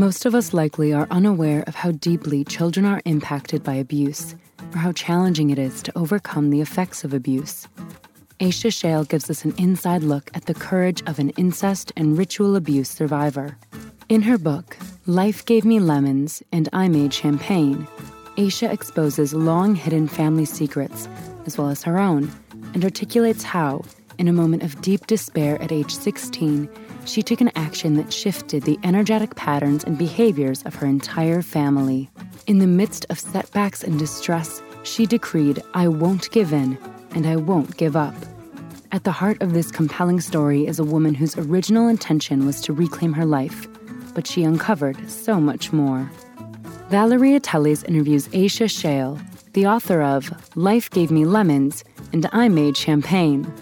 Most of us likely are unaware of how deeply children are impacted by abuse, or how challenging it is to overcome the effects of abuse. Aisha Shael gives us an inside look at the courage of an incest and ritual abuse survivor. In her book, Life Gave Me Lemons and I Made Champagne, Aisha exposes long hidden family secrets, as well as her own, and articulates how, in a moment of deep despair at age 16, she took an action that shifted the energetic patterns and behaviors of her entire family. In the midst of setbacks and distress, she decreed, I won't give in and I won't give up. At the heart of this compelling story is a woman whose original intention was to reclaim her life, but she uncovered so much more. Valeria Teles interviews Aisha Shael, the author of Life Gave Me Lemons and I Made Champagne.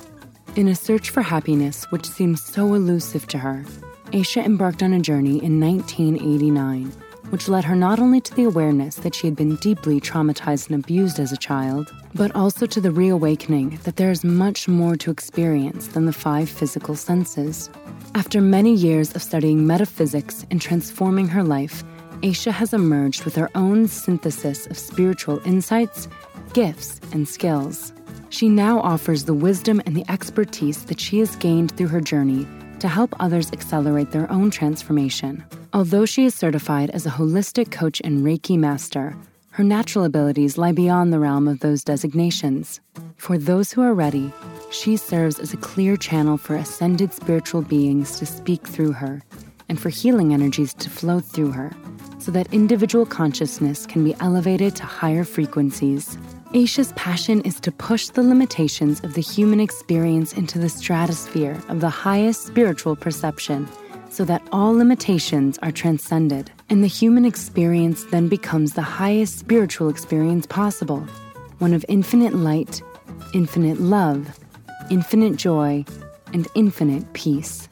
In a search for happiness which seemed so elusive to her, Aisha embarked on a journey in 1989, which led her not only to the awareness that she had been deeply traumatized and abused as a child, but also to the reawakening that there is much more to experience than the five physical senses. After many years of studying metaphysics and transforming her life, Aisha has emerged with her own synthesis of spiritual insights, gifts, and skills. She now offers the wisdom and the expertise that she has gained through her journey to help others accelerate their own transformation. Although she is certified as a holistic coach and Reiki master, her natural abilities lie beyond the realm of those designations. For those who are ready, she serves as a clear channel for ascended spiritual beings to speak through her and for healing energies to flow through her so that individual consciousness can be elevated to higher frequencies. Aisha's passion is to push the limitations of the human experience into the stratosphere of the highest spiritual perception so that all limitations are transcended, and the human experience then becomes the highest spiritual experience possible one of infinite light, infinite love, infinite joy, and infinite peace.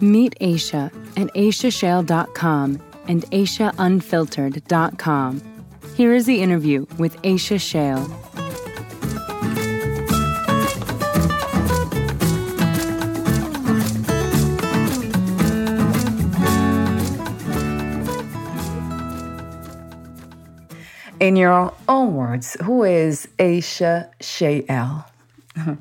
Meet Aisha at aishashael.com and aishaunfiltered.com. Here is the interview with Aisha Shael. In your own words, who is Aisha Shael?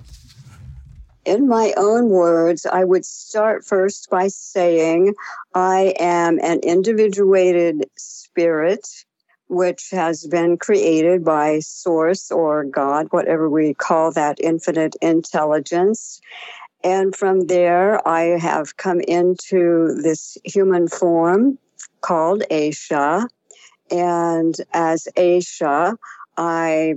in my own words, I would start first by saying I am an individuated spirit which has been created by Source or God, whatever we call that infinite intelligence. And from there, I have come into this human form called Aisha. And as Aisha, I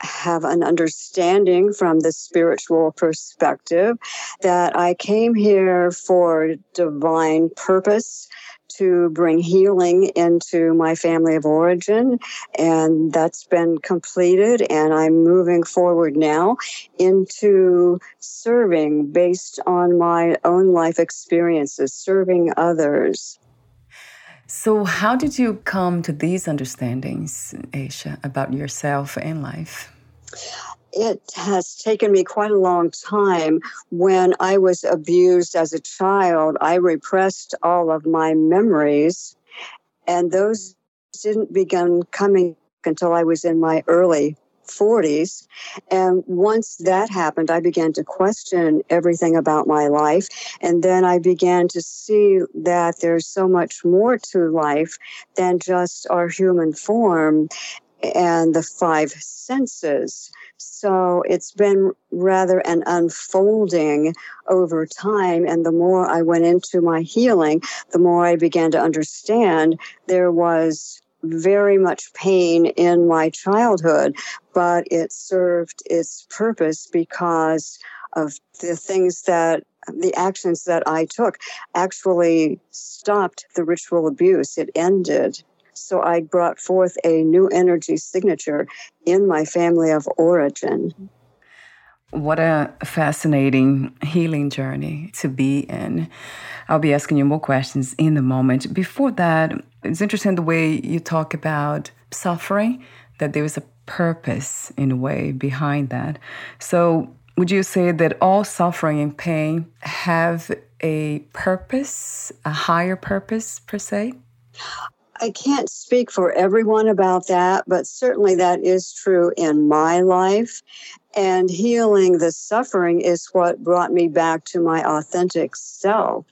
have an understanding from the spiritual perspective that I came here for divine purpose to bring healing into my family of origin. And that's been completed. And I'm moving forward now into serving based on my own life experiences, serving others. So, how did you come to these understandings, Aisha, about yourself and life? It has taken me quite a long time. When I was abused as a child, I repressed all of my memories, and those didn't begin coming until I was in my early 40s. And once that happened, I began to question everything about my life. And then I began to see that there's so much more to life than just our human form and the five senses. So it's been rather an unfolding over time. And the more I went into my healing, the more I began to understand there was very much pain in my childhood, but it served its purpose because of the things that the actions that I took actually stopped the ritual abuse. It ended. So I brought forth a new energy signature in my family of origin. What a fascinating healing journey to be in. I'll be asking you more questions in a moment. Before that, it's interesting the way you talk about suffering, that there is a purpose in a way behind that. So, would you say that all suffering and pain have a purpose, a higher purpose per se? I can't speak for everyone about that, but certainly that is true in my life. And healing the suffering is what brought me back to my authentic self.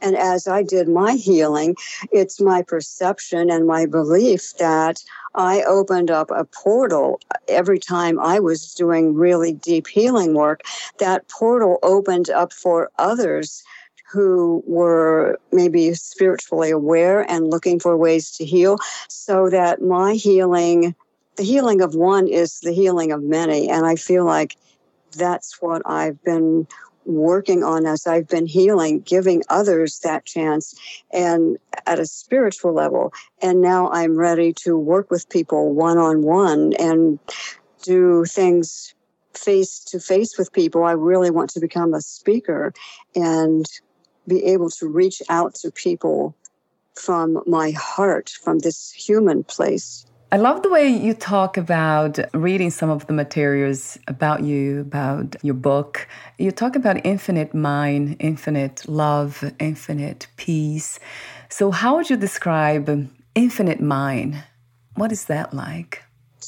And as I did my healing, it's my perception and my belief that I opened up a portal every time I was doing really deep healing work. That portal opened up for others who were maybe spiritually aware and looking for ways to heal so that my healing the healing of one is the healing of many. And i feel like that's what i've been working on as i've been healing giving others that chance and at a spiritual level. And now i'm ready to work with people one on one and do things face to face with people. I really want to become a speaker and be able to reach out to people from my heart, from this human place. I love the way you talk about reading some of the materials about you, about your book. You talk about infinite mind, infinite love, infinite peace. So, how would you describe infinite mind? What is that like?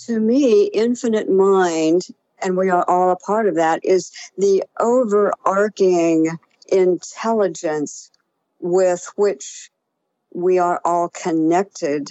To me, infinite mind, and we are all a part of that, is the overarching intelligence with which we are all connected.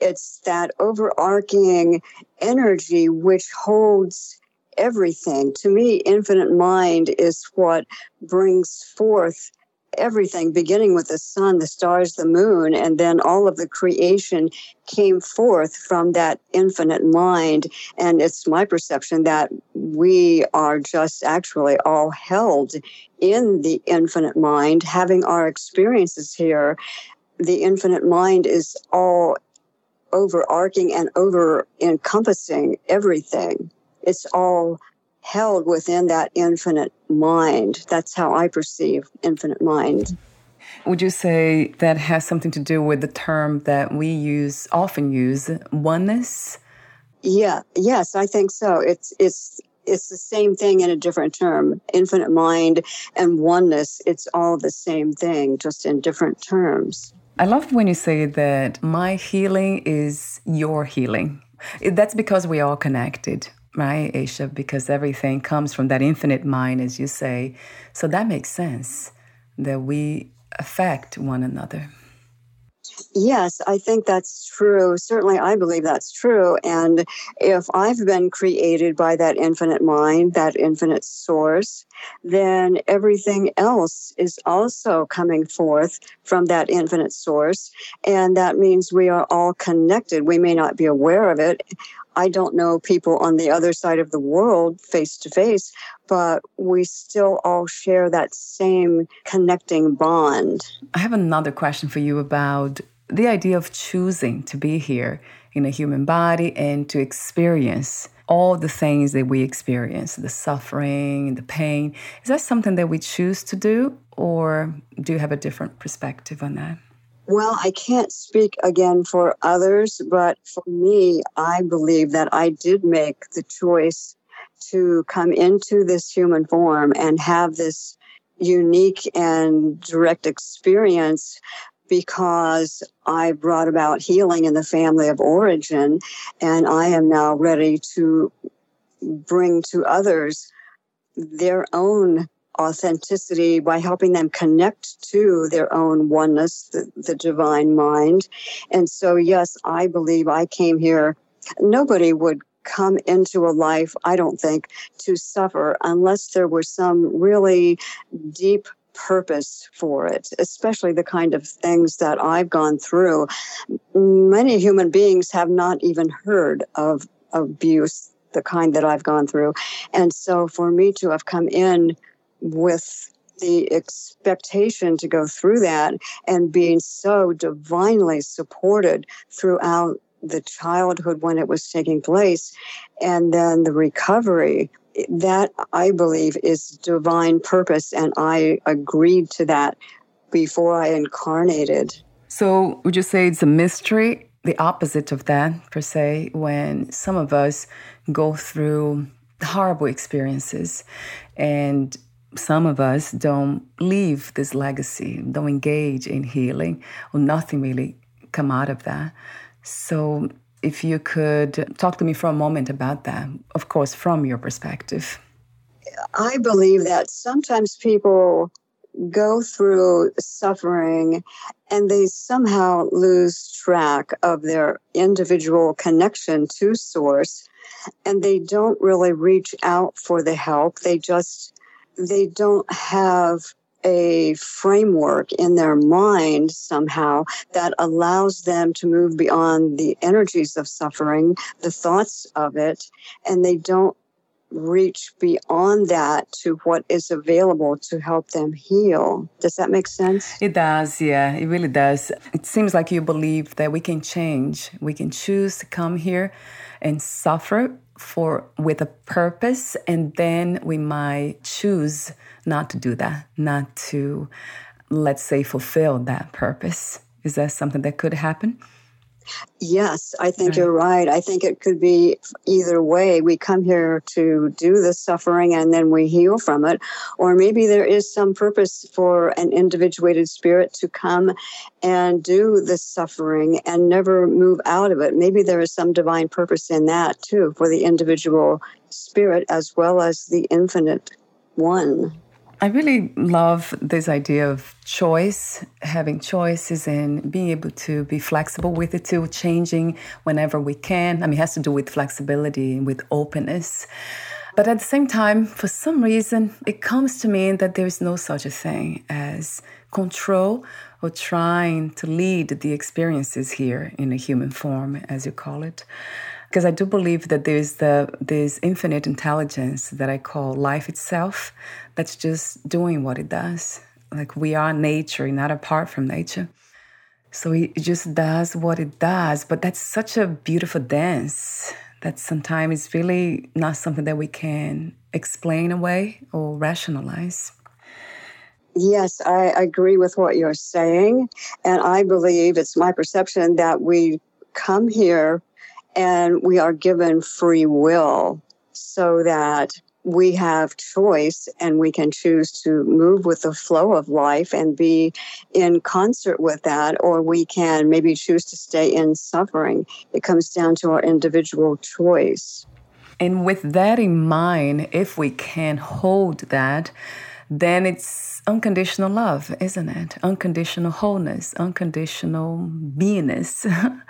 It's that overarching energy which holds everything. To me, infinite mind is what brings forth everything, beginning with the sun, the stars, the moon, and then all of the creation came forth from that infinite mind. And it's my perception that we are just actually all held in the infinite mind, having our experiences here. The infinite mind is all overarching and over encompassing everything. It's all held within that infinite mind. That's how I perceive infinite mind. Would you say that has something to do with the term that we use often use oneness? Yeah, yes, I think so. It's it's it's the same thing in a different term. Infinite mind and oneness, it's all the same thing, just in different terms. I love when you say that my healing is your healing. That's because we are connected right, Aisha? Because everything comes from that infinite mind, as you say. So that makes sense that we affect one another. Yes, I think that's true. Certainly, I believe that's true. And if I've been created by that infinite mind, that infinite source, then everything else is also coming forth from that infinite source. And that means we are all connected. We may not be aware of it. I don't know people on the other side of the world face to face, but we still all share that same connecting bond. I have another question for you about the idea of choosing to be here in a human body and to experience all the things that we experience the suffering, the pain. Is that something that we choose to do, or do you have a different perspective on that? Well, I can't speak again for others, but for me, I believe that I did make the choice to come into this human form and have this unique and direct experience because I brought about healing in the family of origin, and I am now ready to bring to others their own authenticity by helping them connect to their own oneness, the, the divine mind. And so, yes, I believe I came here. Nobody would come into a life, I don't think, to suffer unless there was some really deep purpose for it, especially the kind of things that I've gone through. Many human beings have not even heard of abuse, the kind that I've gone through. And so for me to have come in with the expectation to go through that and being so divinely supported throughout the childhood when it was taking place and then the recovery that I believe is divine purpose, and I agreed to that before I incarnated. So, would you say it's a mystery? The opposite of that, per se, when some of us go through horrible experiences and some of us don't leave this legacy, don't engage in healing, or nothing really come out of that. So if you could talk to me for a moment about that, of course, from your perspective. I believe that sometimes people go through suffering and they somehow lose track of their individual connection to source and they don't really reach out for the help they just they don't have a framework in their mind somehow that allows them to move beyond the energies of suffering, the thoughts of it, and they don't reach beyond that to what is available to help them heal. Does that make sense? It does, yeah, it really does. It seems like you believe that we can change. We can choose to come here and suffer for with a purpose and then we might choose not to do that, not to, let's say, fulfill that purpose. Is that something that could happen? Yes, I think right. you're right. I think it could be either way. We come here to do the suffering and then we heal from it. Or maybe there is some purpose for an individuated spirit to come and do the suffering and never move out of it. Maybe there is some divine purpose in that too for the individual spirit as well as the infinite one. I really love this idea of choice, having choices and being able to be flexible with it too, changing whenever we can. I mean, it has to do with flexibility and with openness. But at the same time, for some reason, it comes to me that there is no such a thing as control or trying to lead the experiences here in a human form, as you call it because I do believe that there's the this infinite intelligence that I call life itself that's just doing what it does. Like we are nature, not apart from nature. So it just does what it does. But that's such a beautiful dance that sometimes is really not something that we can explain away or rationalize. Yes, I agree with what you're saying. And I believe it's my perception that we come here and we are given free will so that we have choice and we can choose to move with the flow of life and be in concert with that, or we can maybe choose to stay in suffering. It comes down to our individual choice. And with that in mind, if we can hold that, then it's unconditional love, isn't it? Unconditional wholeness, unconditional beingness.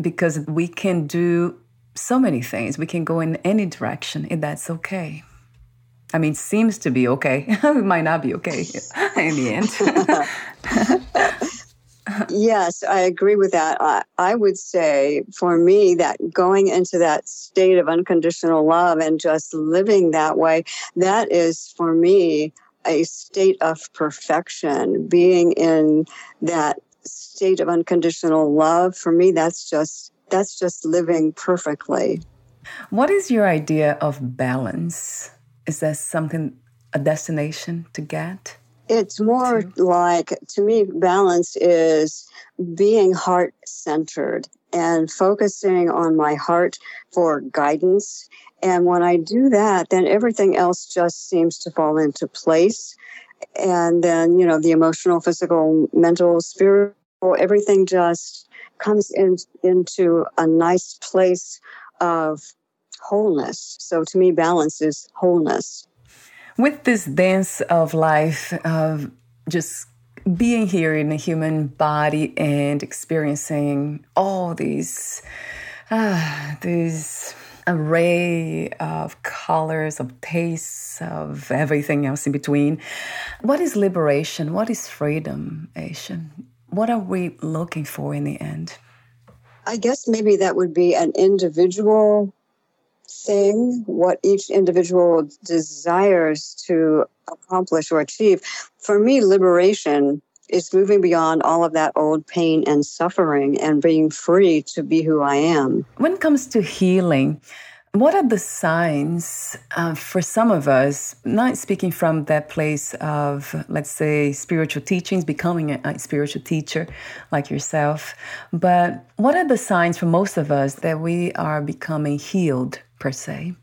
because we can do so many things. We can go in any direction, and that's okay. I mean, seems to be okay. it might not be okay in the end. yes, I agree with that. I, I would say for me that going into that state of unconditional love and just living that way, that is for me a state of perfection. Being in that state of unconditional love, for me, that's just that's just living perfectly. What is your idea of balance? Is that something a destination to get? It's more to? like to me balance is being heart centered and focusing on my heart for guidance and when I do that, then everything else just seems to fall into place. And then, you know, the emotional, physical, mental, spiritual everything just comes in, into a nice place of wholeness. So to me, balance is wholeness. With this dance of life, of just being here in the human body and experiencing all these, uh, these array of colors, of tastes, of everything else in between. What is liberation? What is freedom, Aisha? What are we looking for in the end? I guess maybe that would be an individual thing, what each individual desires to accomplish or achieve. For me, liberation is moving beyond all of that old pain and suffering and being free to be who I am. When it comes to healing, what are the signs uh, for some of us, not speaking from that place of, let's say, spiritual teachings, becoming a, a, spiritual teacher like yourself, but what are the signs for most of us that we are becoming healed per se?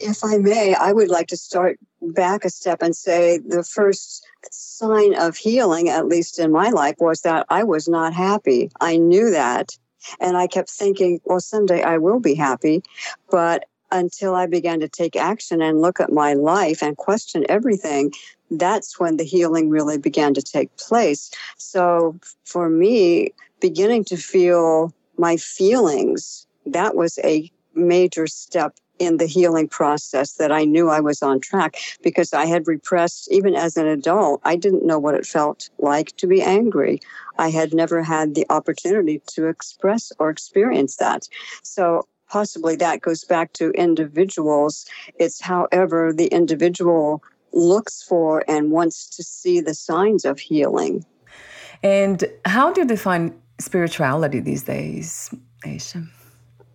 If I may, I would like to start back a step and say the first sign of healing, at least in my life, was that I was not happy. I knew that. And I kept thinking, well, someday I will be happy. But until I began to take action and look at my life and question everything, that's when the healing really began to take place. So for me, beginning to feel my feelings, that was a major step in the healing process that I knew I was on track because I had repressed, even as an adult, I didn't know what it felt like to be angry. I had never had the opportunity to express or experience that. So possibly that goes back to individuals. It's however the individual looks for and wants to see the signs of healing. And how do you define spirituality these days, Aisha?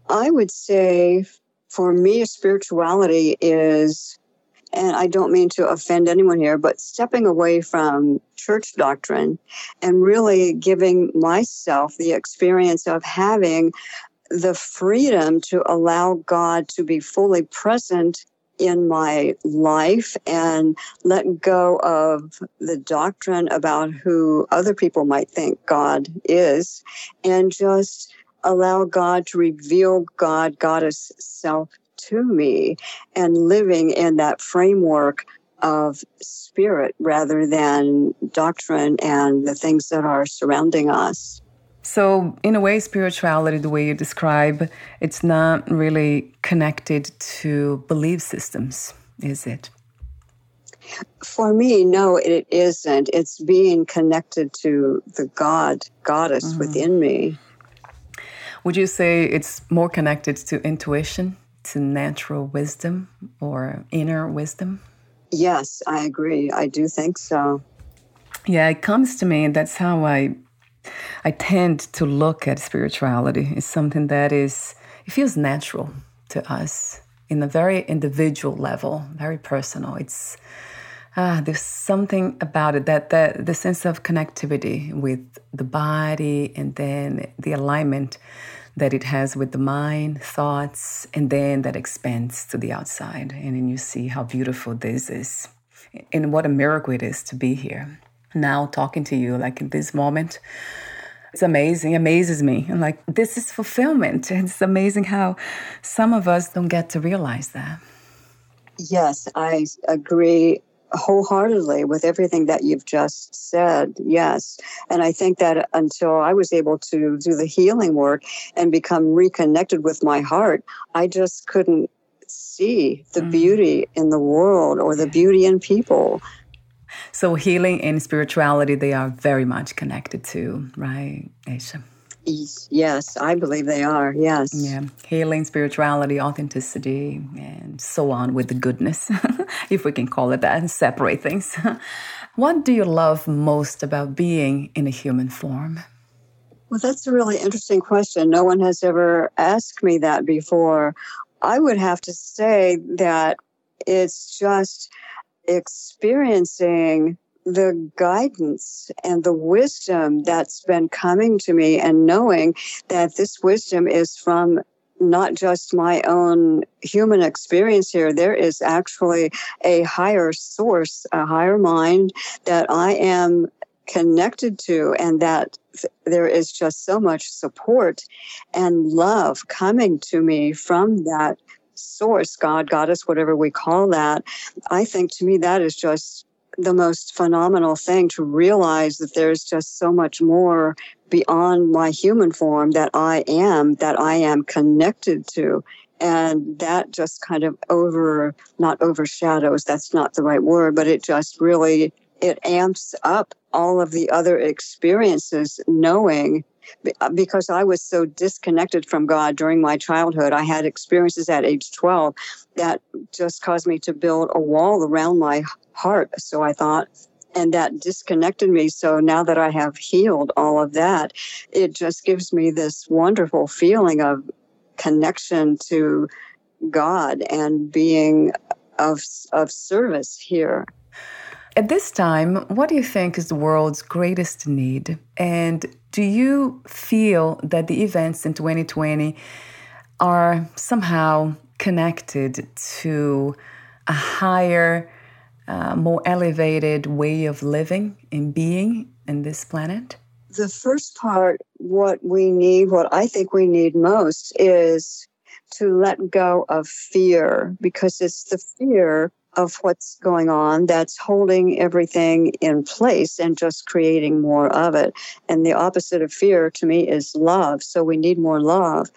I would say for me, spirituality is, and I don't mean to offend anyone here, but stepping away from church doctrine and really giving myself the experience of having the freedom to allow God to be fully present in my life and let go of the doctrine about who other people might think God is and just allow God to reveal God, Goddess self to me and living in that framework of spirit rather than doctrine and the things that are surrounding us. So, in a way, spirituality, the way you describe, it's not really connected to belief systems, is it? For me, no, it isn't. It's being connected to the God, goddess mm. within me. Would you say it's more connected to intuition, to natural wisdom, or inner wisdom? Yes, I agree. I do think so. Yeah, it comes to me, and that's how I I tend to look at spirituality as something that is it feels natural to us in a very individual level, very personal. It's ah, there's something about it that, that the sense of connectivity with the body and then the alignment that it has with the mind, thoughts, and then that expands to the outside. And then you see how beautiful this is and what a miracle it is to be here now talking to you, like in this moment. It's amazing, amazes me. And like, this is fulfillment. It's amazing how some of us don't get to realize that. Yes, I agree wholeheartedly with everything that you've just said. Yes. And I think that until I was able to do the healing work and become reconnected with my heart, I just couldn't see the mm. beauty in the world or the beauty in people. So healing and spirituality, they are very much connected to, right, Aisha? Yes, I believe they are. Yes. Yeah. Healing, spirituality, authenticity, and so on with the goodness, if we can call it that, and separate things. what do you love most about being in a human form? Well, that's a really interesting question. No one has ever asked me that before. I would have to say that it's just experiencing the guidance and the wisdom that's been coming to me and knowing that this wisdom is from not just my own human experience here. There is actually a higher source, a higher mind that I am connected to and that there is just so much support and love coming to me from that source, God, Goddess, whatever we call that. I think to me that is just the most phenomenal thing to realize that there's just so much more beyond my human form that I am, that I am connected to. And that just kind of over, not overshadows, that's not the right word, but it just really, it amps up all of the other experiences knowing uh, because I was so disconnected from God during my childhood. I had experiences at age 12 that just caused me to build a wall around my heart. So I thought, and that disconnected me. So now that I have healed all of that, it just gives me this wonderful feeling of connection to God and being of, of service here. At this time, what do you think is the world's greatest need? And do you feel that the events in 2020 are somehow connected to a higher, uh, more elevated way of living and being in this planet? The first part, what we need, what I think we need most, is to let go of fear because it's the fear of what's going on that's holding everything in place and just creating more of it. And the opposite of fear to me is love. So we need more love.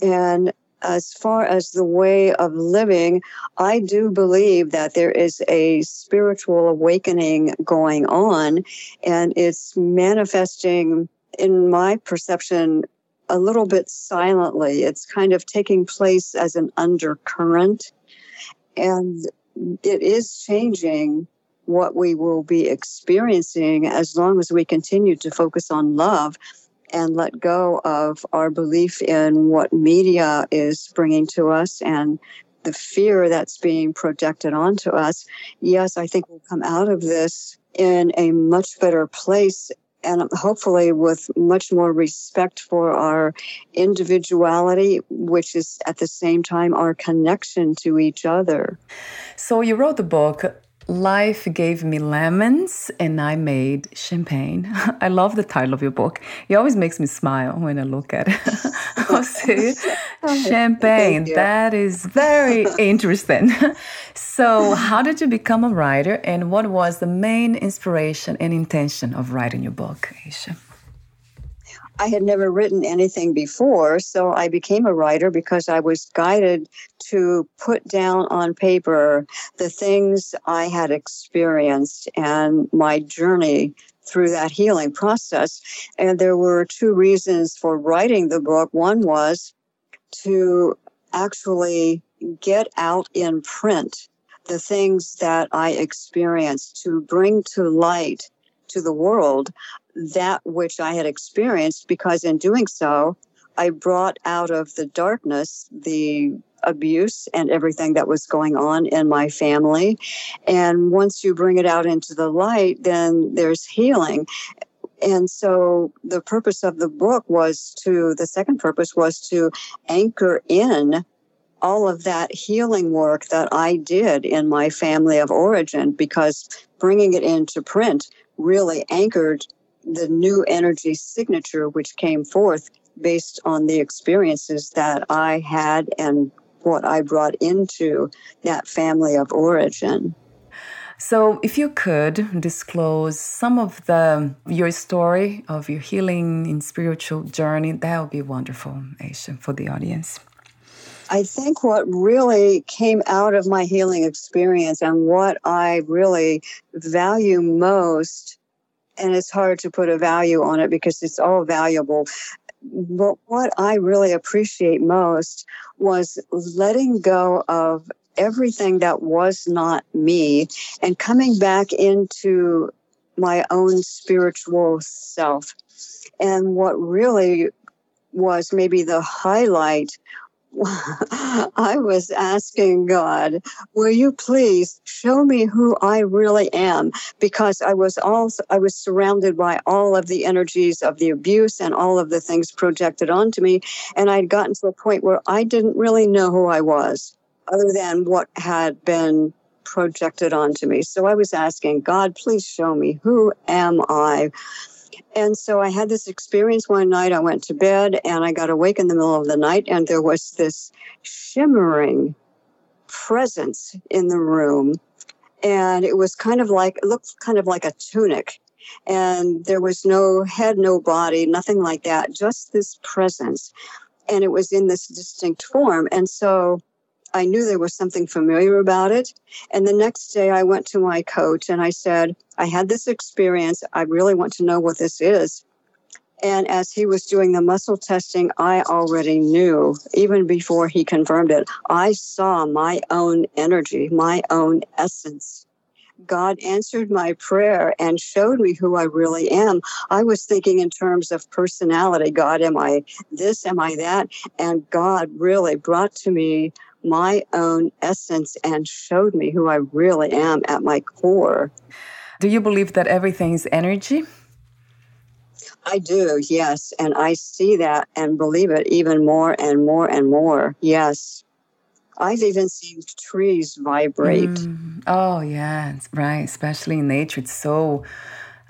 And as far as the way of living, I do believe that there is a spiritual awakening going on, and it's manifesting, in my perception, a little bit silently. It's kind of taking place as an undercurrent. And it is changing what we will be experiencing as long as we continue to focus on love and let go of our belief in what media is bringing to us and the fear that's being projected onto us. Yes, I think we'll come out of this in a much better place and hopefully with much more respect for our individuality, which is at the same time our connection to each other. So, you wrote the book Life Gave Me Lemons and I Made Champagne. I love the title of your book. It always makes me smile when I look at it. oh, see? Champagne. That is very interesting. so, how did you become a writer and what was the main inspiration and intention of writing your book, Aisha? I had never written anything before, so I became a writer because I was guided to put down on paper the things I had experienced and my journey through that healing process. And there were two reasons for writing the book. One was to actually get out in print the things that I experienced, to bring to light to the world that which I had experienced, because in doing so, I brought out of the darkness the abuse and everything that was going on in my family. And once you bring it out into the light, then there's healing. And so the purpose of the book was to, the second purpose was to anchor in all of that healing work that I did in my family of origin because bringing it into print really anchored the new energy signature which came forth based on the experiences that I had and what I brought into that family of origin. So, if you could disclose some of the your story of your healing and spiritual journey, that would be wonderful, Aisha, for the audience. I think what really came out of my healing experience and what I really value most and it's hard to put a value on it because it's all valuable. But what I really appreciate most was letting go of everything that was not me and coming back into my own spiritual self. And what really was maybe the highlight I was asking God, will you please show me who I really am? Because I was also I was surrounded by all of the energies of the abuse and all of the things projected onto me. And I'd gotten to a point where I didn't really know who I was, other than what had been projected onto me. So I was asking God, please show me who am I? And so I had this experience one night. I went to bed and I got awake in the middle of the night, and there was this shimmering presence in the room. And it was kind of like, it looked kind of like a tunic. And there was no head, no body, nothing like that, just this presence. And it was in this distinct form. And so I knew there was something familiar about it. And the next day I went to my coach and I said, I had this experience. I really want to know what this is. And as he was doing the muscle testing, I already knew, even before he confirmed it, I saw my own energy, my own essence. God answered my prayer and showed me who I really am. I was thinking in terms of personality God, am I this? Am I that? And God really brought to me my own essence and showed me who I really am at my core. Do you believe that everything is energy? I do, yes. And I see that and believe it even more and more and more. Yes. I've even seen trees vibrate. Mm. Oh, yeah, right. Especially in nature, it's so,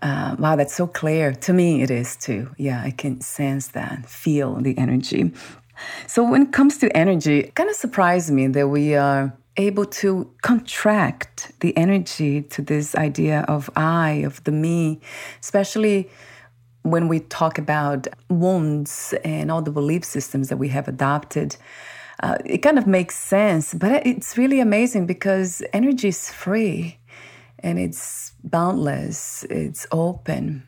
uh, wow, that's so clear. To me, it is too. Yeah, I can sense that, feel the energy. So when it comes to energy, it kind of surprised me that we are able to contract the energy to this idea of I, of the me, especially when we talk about wounds and all the belief systems that we have adopted. Uh, it kind of makes sense, but it's really amazing because energy is free and it's boundless, it's open.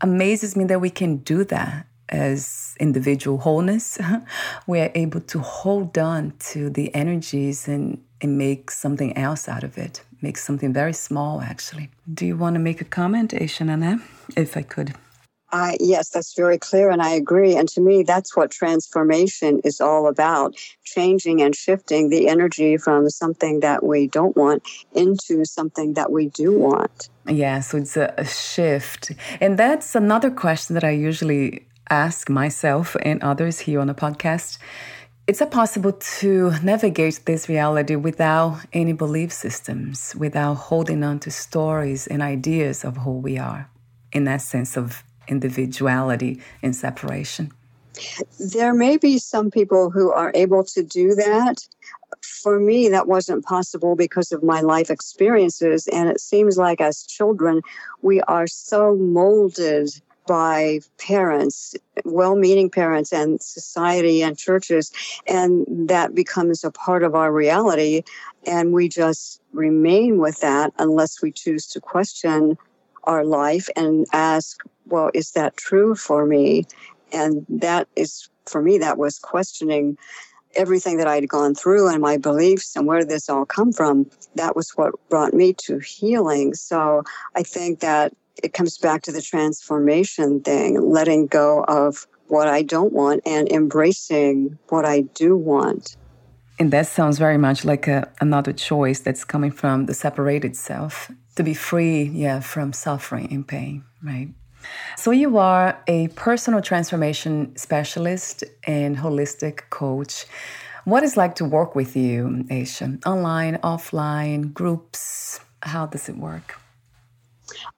Amazes me that we can do that as individual wholeness, we are able to hold on to the energies and, and make something else out of it, make something very small, actually. Do you want to make a comment, Aisha if I could? I, yes, that's very clear, and I agree. And to me, that's what transformation is all about changing and shifting the energy from something that we don't want into something that we do want. Yeah, so it's a, a shift. And that's another question that I usually ask myself and others here on the podcast it's it possible to navigate this reality without any belief systems, without holding on to stories and ideas of who we are, in that sense of individuality and separation? There may be some people who are able to do that. For me, that wasn't possible because of my life experiences. And it seems like as children, we are so molded by parents, well meaning parents, and society and churches. And that becomes a part of our reality. And we just remain with that unless we choose to question our life and ask, well, is that true for me? And that is, for me, that was questioning everything that I'd gone through and my beliefs and where did this all come from. That was what brought me to healing. So I think that it comes back to the transformation thing, letting go of what I don't want and embracing what I do want. And that sounds very much like a, another choice that's coming from the separated self to be free, yeah, from suffering and pain, right? So you are a personal transformation specialist and holistic coach. What is like to work with you, Aisha? Online, offline, groups? How does it work?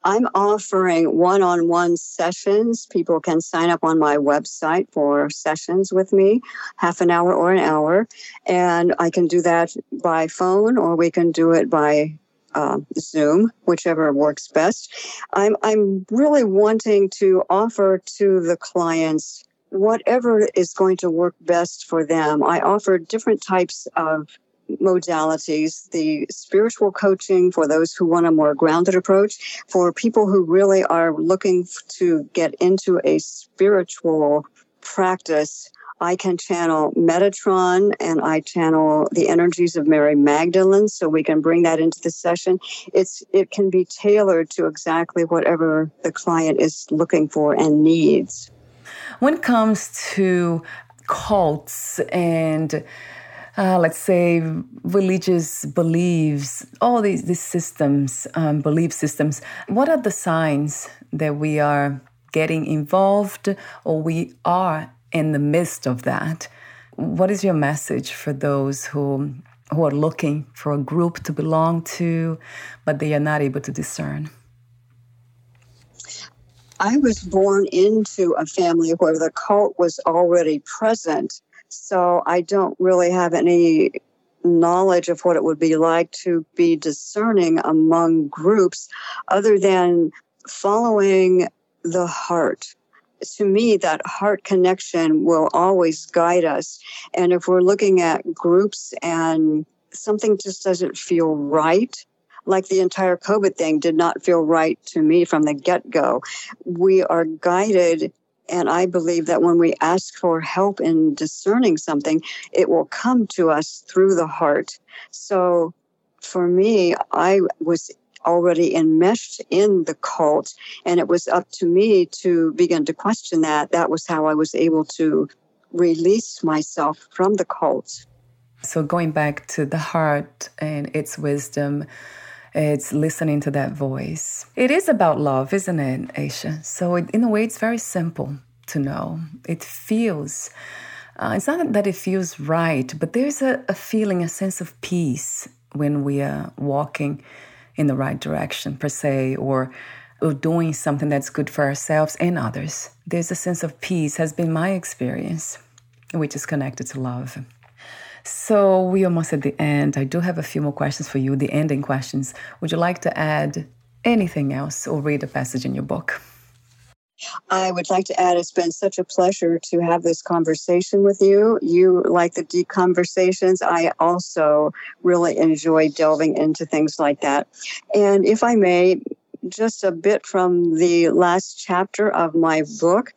I'm offering one on one sessions. People can sign up on my website for sessions with me, half an hour or an hour. And I can do that by phone or we can do it by uh, Zoom, whichever works best. I'm, I'm really wanting to offer to the clients whatever is going to work best for them. I offer different types of modalities the spiritual coaching for those who want a more grounded approach, for people who really are looking to get into a spiritual practice. I can channel Metatron and I channel the energies of Mary Magdalene, so we can bring that into the session. It's it can be tailored to exactly whatever the client is looking for and needs. When it comes to cults and uh, let's say religious beliefs, all these, these systems, um, belief systems, what are the signs that we are getting involved or we are in the midst of that? What is your message for those who who are looking for a group to belong to, but they are not able to discern? I was born into a family where the cult was already present. So I don't really have any knowledge of what it would be like to be discerning among groups other than following the heart. To me, that heart connection will always guide us. And if we're looking at groups and something just doesn't feel right, like the entire COVID thing did not feel right to me from the get go. We are guided. And I believe that when we ask for help in discerning something, it will come to us through the heart. So for me, I was already enmeshed in the cult, and it was up to me to begin to question that. That was how I was able to release myself from the cult. So, going back to the heart and its wisdom, it's listening to that voice. It is about love, isn't it, Aisha? So, it, in a way, it's very simple to know. It feels, uh, it's not that it feels right, but there's a, a feeling, a sense of peace when we are walking in the right direction, per se, or, or doing something that's good for ourselves and others. There's a sense of peace, has been my experience, which is connected to love. So we almost at the end. I do have a few more questions for you, the ending questions. Would you like to add anything else or read a passage in your book? I would like to add it's been such a pleasure to have this conversation with you. You like the deep conversations. I also really enjoy delving into things like that. And if I may, just a bit from the last chapter of my book,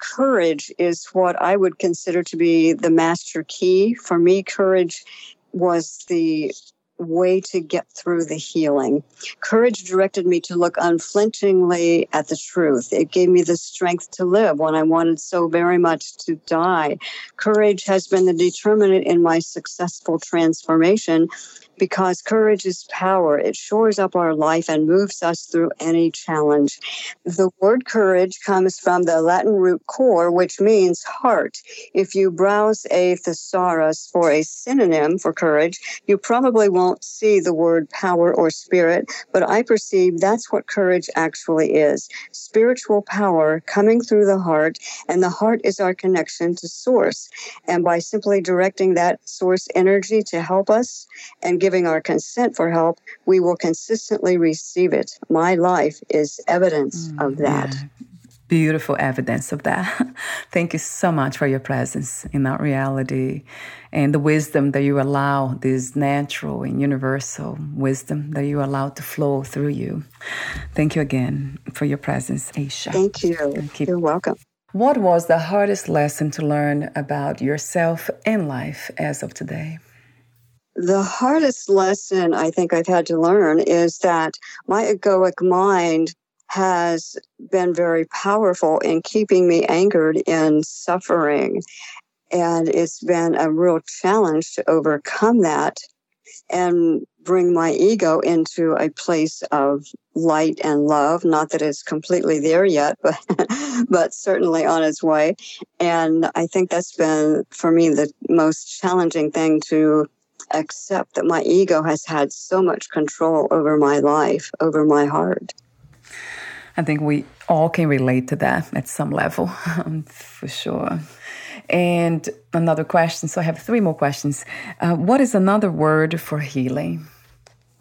courage is what I would consider to be the master key. For me, courage was the way to get through the healing. Courage directed me to look unflinchingly at the truth. It gave me the strength to live when I wanted so very much to die. Courage has been the determinant in my successful transformation because courage is power. It shores up our life and moves us through any challenge. The word courage comes from the Latin root cor, which means heart. If you browse a thesaurus for a synonym for courage, you probably won't see the word power or spirit, but I perceive that's what courage actually is spiritual power coming through the heart, and the heart is our connection to source. And by simply directing that source energy to help us and giving our consent for help, we will consistently receive it. My life is evidence mm, of that. Yeah. Beautiful evidence of that. Thank you so much for your presence in that reality and the wisdom that you allow, this natural and universal wisdom that you allow to flow through you. Thank you again for your presence, Aisha. Thank you. Keep- You're welcome. What was the hardest lesson to learn about yourself and life as of today? The hardest lesson I think I've had to learn is that my egoic mind has been very powerful in keeping me anchored in suffering. And it's been a real challenge to overcome that and bring my ego into a place of light and love. Not that it's completely there yet, but but certainly on its way. And I think that's been for me the most challenging thing to accept that my ego has had so much control over my life, over my heart. I think we all can relate to that at some level, for sure. And another question. So I have three more questions. Uh, what is another word for healing?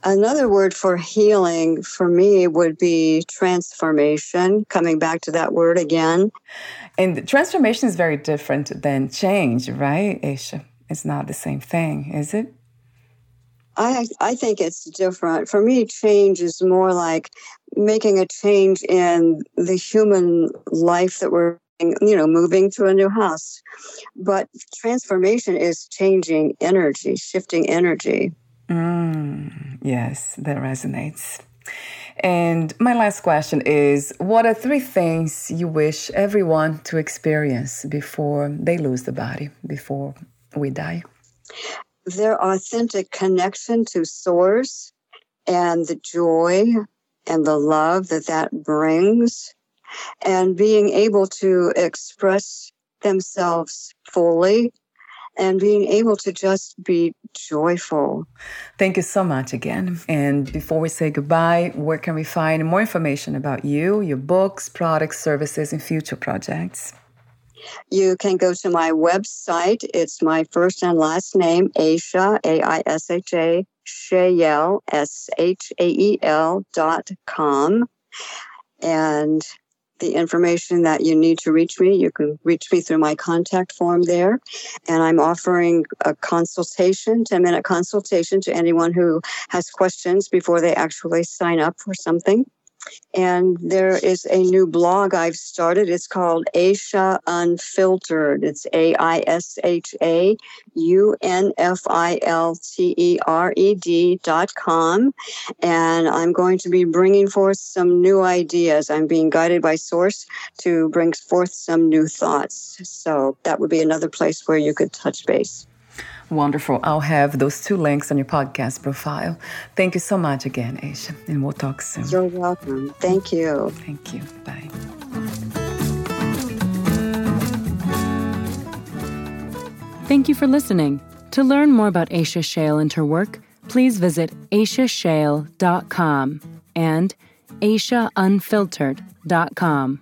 Another word for healing for me would be transformation, coming back to that word again. And transformation is very different than change, right, Aisha? It's not the same thing, is it? I I think it's different. For me, change is more like making a change in the human life that we're you know moving to a new house. But transformation is changing energy shifting energy. Mm, yes that resonates. And my last question is what are three things you wish everyone to experience before they lose the body before we die their authentic connection to source and the joy and the love that that brings and being able to express themselves fully and being able to just be joyful. Thank you so much again. And before we say goodbye, where can we find more information about you, your books, products, services, and future projects? You can go to my website. It's my first and last name, Aisha, A I S H A, Shael, S H A E L dot com. And the information that you need to reach me, you can reach me through my contact form there. And I'm offering a consultation, 10 minute consultation to anyone who has questions before they actually sign up for something. And there is a new blog I've started. It's called Aisha Unfiltered. It's A I S H A U N F I L T E R E D dot com. And I'm going to be bringing forth some new ideas. I'm being guided by Source to bring forth some new thoughts. So that would be another place where you could touch base. Wonderful. I'll have those two links on your podcast profile. Thank you so much again, Aisha, and we'll talk soon. You're welcome. Thank you. Thank you. Bye. Thank you for listening. To learn more about Aisha Shael and her work, please visit aishashael.com and aishaunfiltered.com.